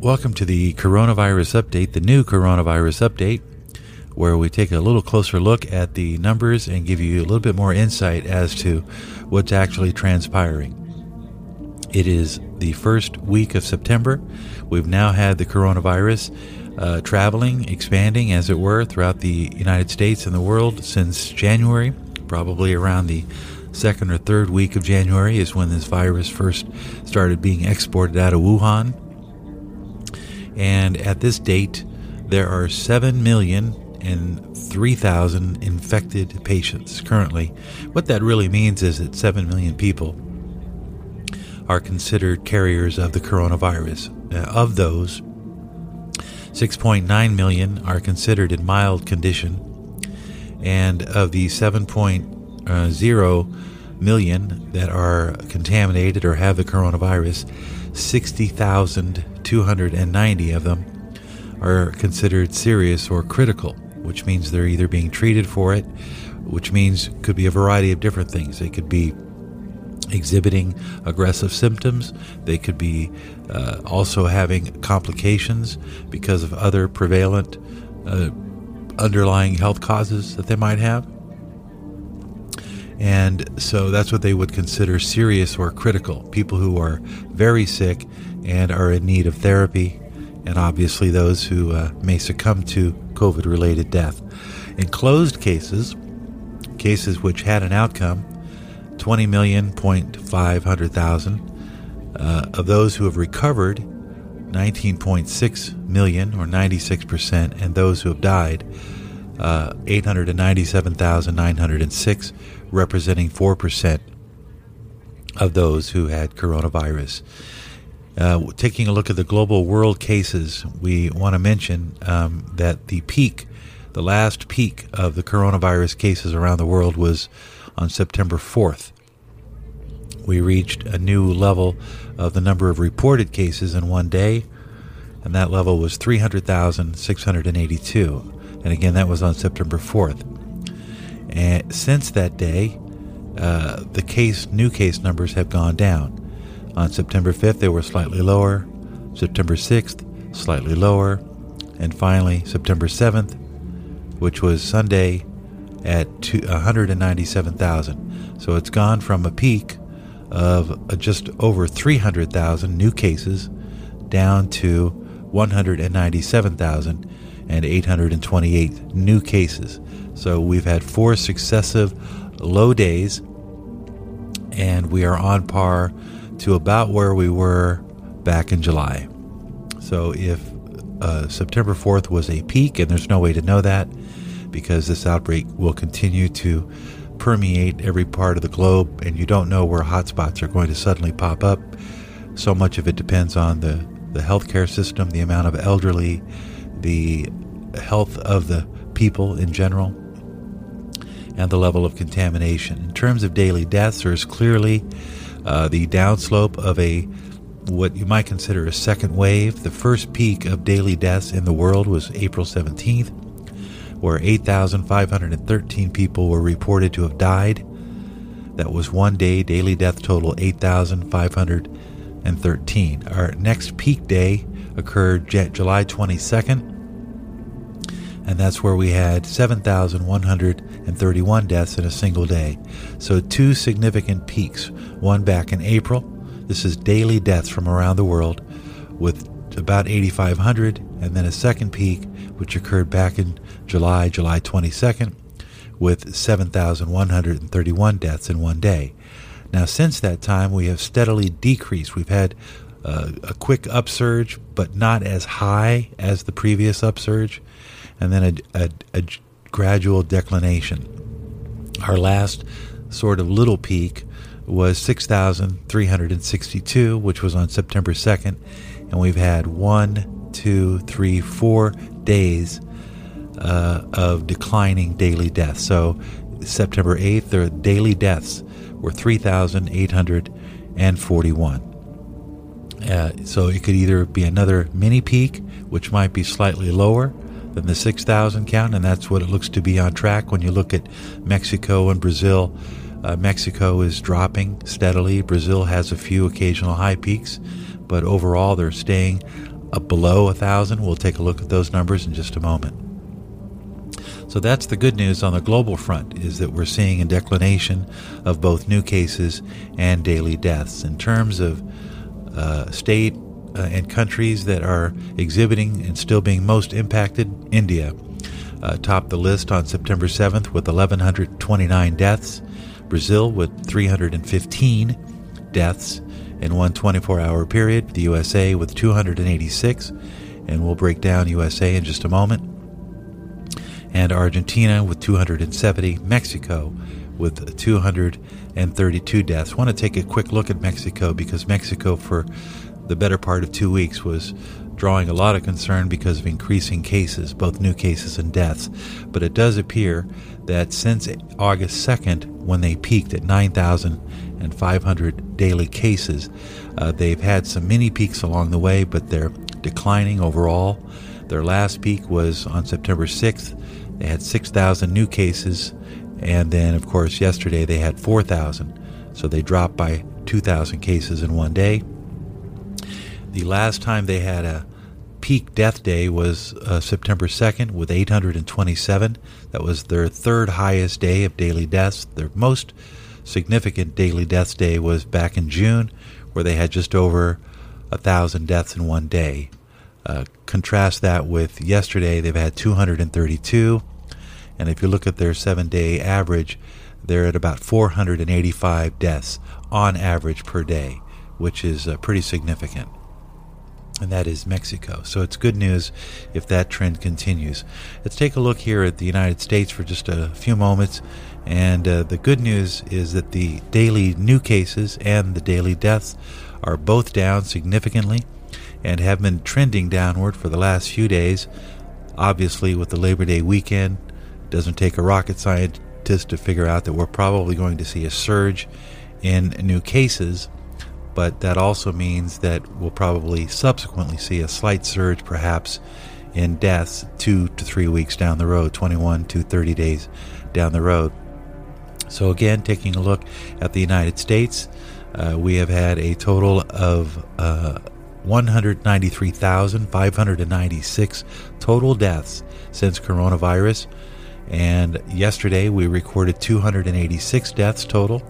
Welcome to the coronavirus update, the new coronavirus update, where we take a little closer look at the numbers and give you a little bit more insight as to what's actually transpiring. It is the first week of September. We've now had the coronavirus uh, traveling, expanding, as it were, throughout the United States and the world since January, probably around the second or third week of January is when this virus first started being exported out of Wuhan. And at this date, there are 7 million and 3,000 infected patients currently. What that really means is that 7 million people are considered carriers of the coronavirus. Uh, of those, 6.9 million are considered in mild condition, and of the 7.0 million that are contaminated or have the coronavirus, 60,290 of them are considered serious or critical, which means they're either being treated for it, which means could be a variety of different things. They could be exhibiting aggressive symptoms. They could be uh, also having complications because of other prevalent uh, underlying health causes that they might have. And so that's what they would consider serious or critical people who are very sick and are in need of therapy, and obviously those who uh, may succumb to COVID related death. In closed cases, cases which had an outcome, 20 million point five hundred thousand uh, of those who have recovered, 19.6 million or 96 percent, and those who have died, uh, 897,906 representing 4% of those who had coronavirus. Uh, taking a look at the global world cases, we want to mention um, that the peak, the last peak of the coronavirus cases around the world was on September 4th. We reached a new level of the number of reported cases in one day, and that level was 300,682. And again, that was on September 4th. And since that day, uh, the case new case numbers have gone down. On September 5th, they were slightly lower. September 6th, slightly lower, and finally September 7th, which was Sunday, at 197,000. So it's gone from a peak of uh, just over 300,000 new cases down to 197,828 new cases. So we've had four successive low days, and we are on par to about where we were back in July. So if uh, September 4th was a peak, and there's no way to know that because this outbreak will continue to permeate every part of the globe, and you don't know where hotspots are going to suddenly pop up. So much of it depends on the, the healthcare system, the amount of elderly, the health of the people in general and the level of contamination. In terms of daily deaths, there is clearly uh, the downslope of a what you might consider a second wave. The first peak of daily deaths in the world was April 17th, where 8,513 people were reported to have died. That was one day daily death total 8,513. Our next peak day occurred July 22nd, and that's where we had 7,131 deaths in a single day. So, two significant peaks one back in April. This is daily deaths from around the world, with about 8,500, and then a second peak, which occurred back in July, July 22nd, with 7,131 deaths in one day. Now, since that time, we have steadily decreased. We've had uh, a quick upsurge, but not as high as the previous upsurge and then a, a, a gradual declination. Our last sort of little peak was 6,362, which was on September 2nd, and we've had one, two, three, four days uh, of declining daily deaths. So September 8th, the daily deaths were 3,841. Uh, so it could either be another mini peak, which might be slightly lower, than the 6,000 count, and that's what it looks to be on track when you look at Mexico and Brazil. Uh, Mexico is dropping steadily. Brazil has a few occasional high peaks, but overall they're staying up below 1,000. We'll take a look at those numbers in just a moment. So that's the good news on the global front is that we're seeing a declination of both new cases and daily deaths. In terms of uh, state uh, and countries that are exhibiting and still being most impacted, India uh, topped the list on September 7th with 1,129 deaths, Brazil with 315 deaths in one 24 hour period, the USA with 286, and we'll break down USA in just a moment, and Argentina with 270, Mexico with 232 deaths. I want to take a quick look at Mexico because Mexico, for the better part of two weeks, was drawing a lot of concern because of increasing cases, both new cases and deaths. But it does appear that since August 2nd, when they peaked at 9,500 daily cases, uh, they've had some mini peaks along the way, but they're declining overall. Their last peak was on September 6th. They had 6,000 new cases, and then, of course, yesterday they had 4,000. So they dropped by 2,000 cases in one day. The last time they had a peak death day was uh, September 2nd with 827. That was their third highest day of daily deaths. Their most significant daily deaths day was back in June, where they had just over a thousand deaths in one day. Uh, contrast that with yesterday, they've had 232. And if you look at their seven day average, they're at about 485 deaths on average per day, which is uh, pretty significant and that is Mexico. So it's good news if that trend continues. Let's take a look here at the United States for just a few moments. And uh, the good news is that the daily new cases and the daily deaths are both down significantly and have been trending downward for the last few days. Obviously, with the Labor Day weekend, doesn't take a rocket scientist to figure out that we're probably going to see a surge in new cases but that also means that we'll probably subsequently see a slight surge, perhaps, in deaths two to three weeks down the road, 21 to 30 days down the road. So, again, taking a look at the United States, uh, we have had a total of uh, 193,596 total deaths since coronavirus. And yesterday we recorded 286 deaths total.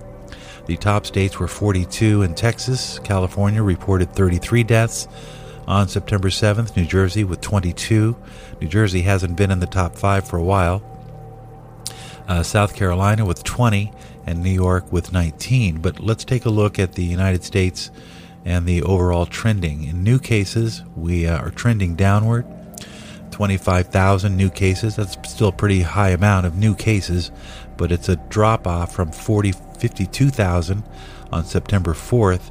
The top states were 42 in Texas. California reported 33 deaths on September 7th. New Jersey with 22. New Jersey hasn't been in the top five for a while. Uh, South Carolina with 20 and New York with 19. But let's take a look at the United States and the overall trending. In new cases, we uh, are trending downward. 25,000 new cases. That's still a pretty high amount of new cases, but it's a drop off from 40, 52,000 on September 4th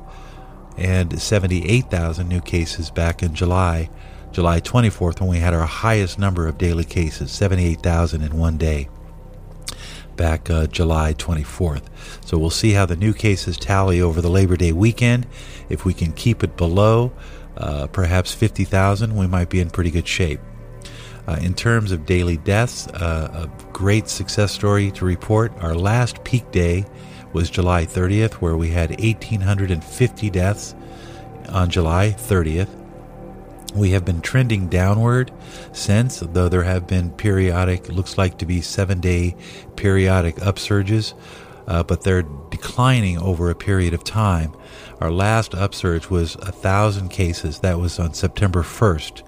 and 78,000 new cases back in July, July 24th, when we had our highest number of daily cases, 78,000 in one day, back uh, July 24th. So we'll see how the new cases tally over the Labor Day weekend. If we can keep it below uh, perhaps 50,000, we might be in pretty good shape. Uh, in terms of daily deaths, uh, a great success story to report. Our last peak day was July 30th, where we had 1,850 deaths on July 30th. We have been trending downward since, though there have been periodic, looks like to be seven day periodic upsurges, uh, but they're declining over a period of time. Our last upsurge was a thousand cases. That was on September 1st.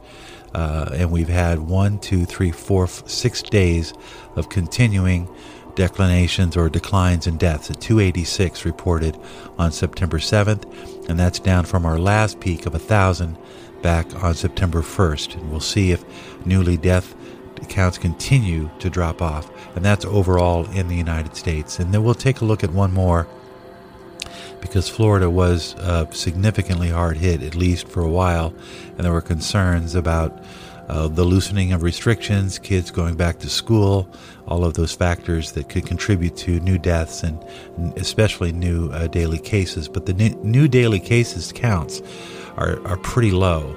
Uh, and we've had one, two, three, four, six days of continuing declinations or declines in deaths at 286 reported on September 7th, and that's down from our last peak of 1,000 back on September 1st. And we'll see if newly death counts continue to drop off, and that's overall in the United States. And then we'll take a look at one more because Florida was uh, significantly hard hit, at least for a while, and there were concerns about uh, the loosening of restrictions, kids going back to school, all of those factors that could contribute to new deaths and especially new uh, daily cases. But the new, new, daily cases counts are, are pretty low.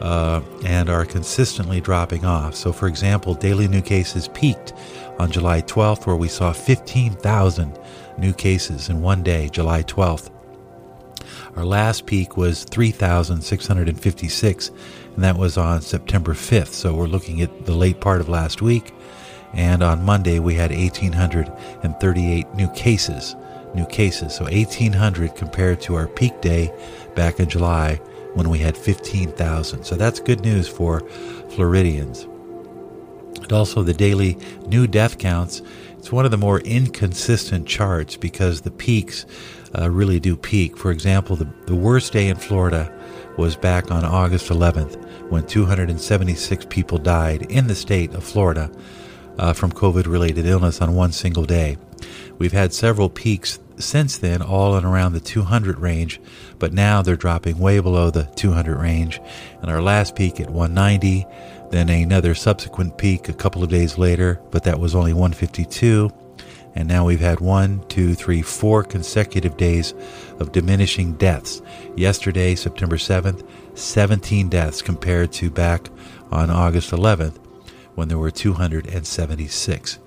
Uh, and are consistently dropping off. So, for example, daily new cases peaked on July 12th, where we saw 15,000 new cases in one day, July 12th. Our last peak was 3,656, and that was on September 5th. So we're looking at the late part of last week. And on Monday, we had 1,838 new cases. New cases. So 1,800 compared to our peak day back in July when we had 15,000. So that's good news for Floridians. And also the daily new death counts. It's one of the more inconsistent charts because the peaks uh, really do peak. For example, the, the worst day in Florida was back on August 11th when 276 people died in the state of Florida uh, from COVID related illness on one single day. We've had several peaks since then, all in around the 200 range, but now they're dropping way below the 200 range. And our last peak at 190, then another subsequent peak a couple of days later, but that was only 152. And now we've had one, two, three, four consecutive days of diminishing deaths. Yesterday, September 7th, 17 deaths compared to back on August 11th when there were 276.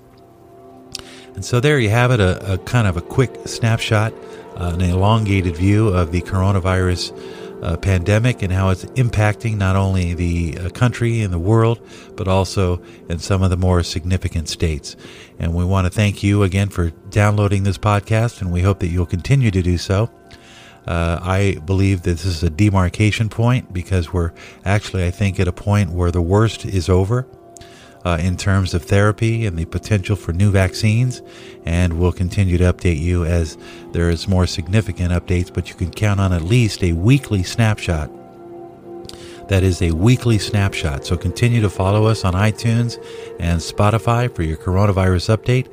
And so there you have it, a, a kind of a quick snapshot, uh, an elongated view of the coronavirus uh, pandemic and how it's impacting not only the uh, country and the world, but also in some of the more significant states. And we want to thank you again for downloading this podcast, and we hope that you'll continue to do so. Uh, I believe that this is a demarcation point because we're actually, I think, at a point where the worst is over uh, in terms of therapy and the potential for new vaccines. And we'll continue to update you as there is more significant updates, but you can count on at least a weekly snapshot. That is a weekly snapshot. So continue to follow us on iTunes and Spotify for your coronavirus update.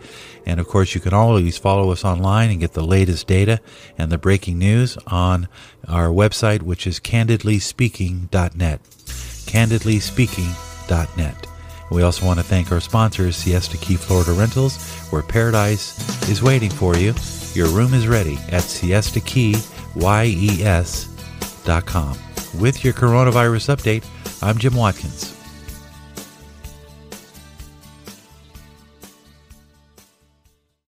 And of course, you can always follow us online and get the latest data and the breaking news on our website, which is candidlyspeaking.net. Candidlyspeaking.net. We also want to thank our sponsors, Siesta Key Florida Rentals, where paradise is waiting for you. Your room is ready at siestakeyyes.com. With your coronavirus update, I'm Jim Watkins.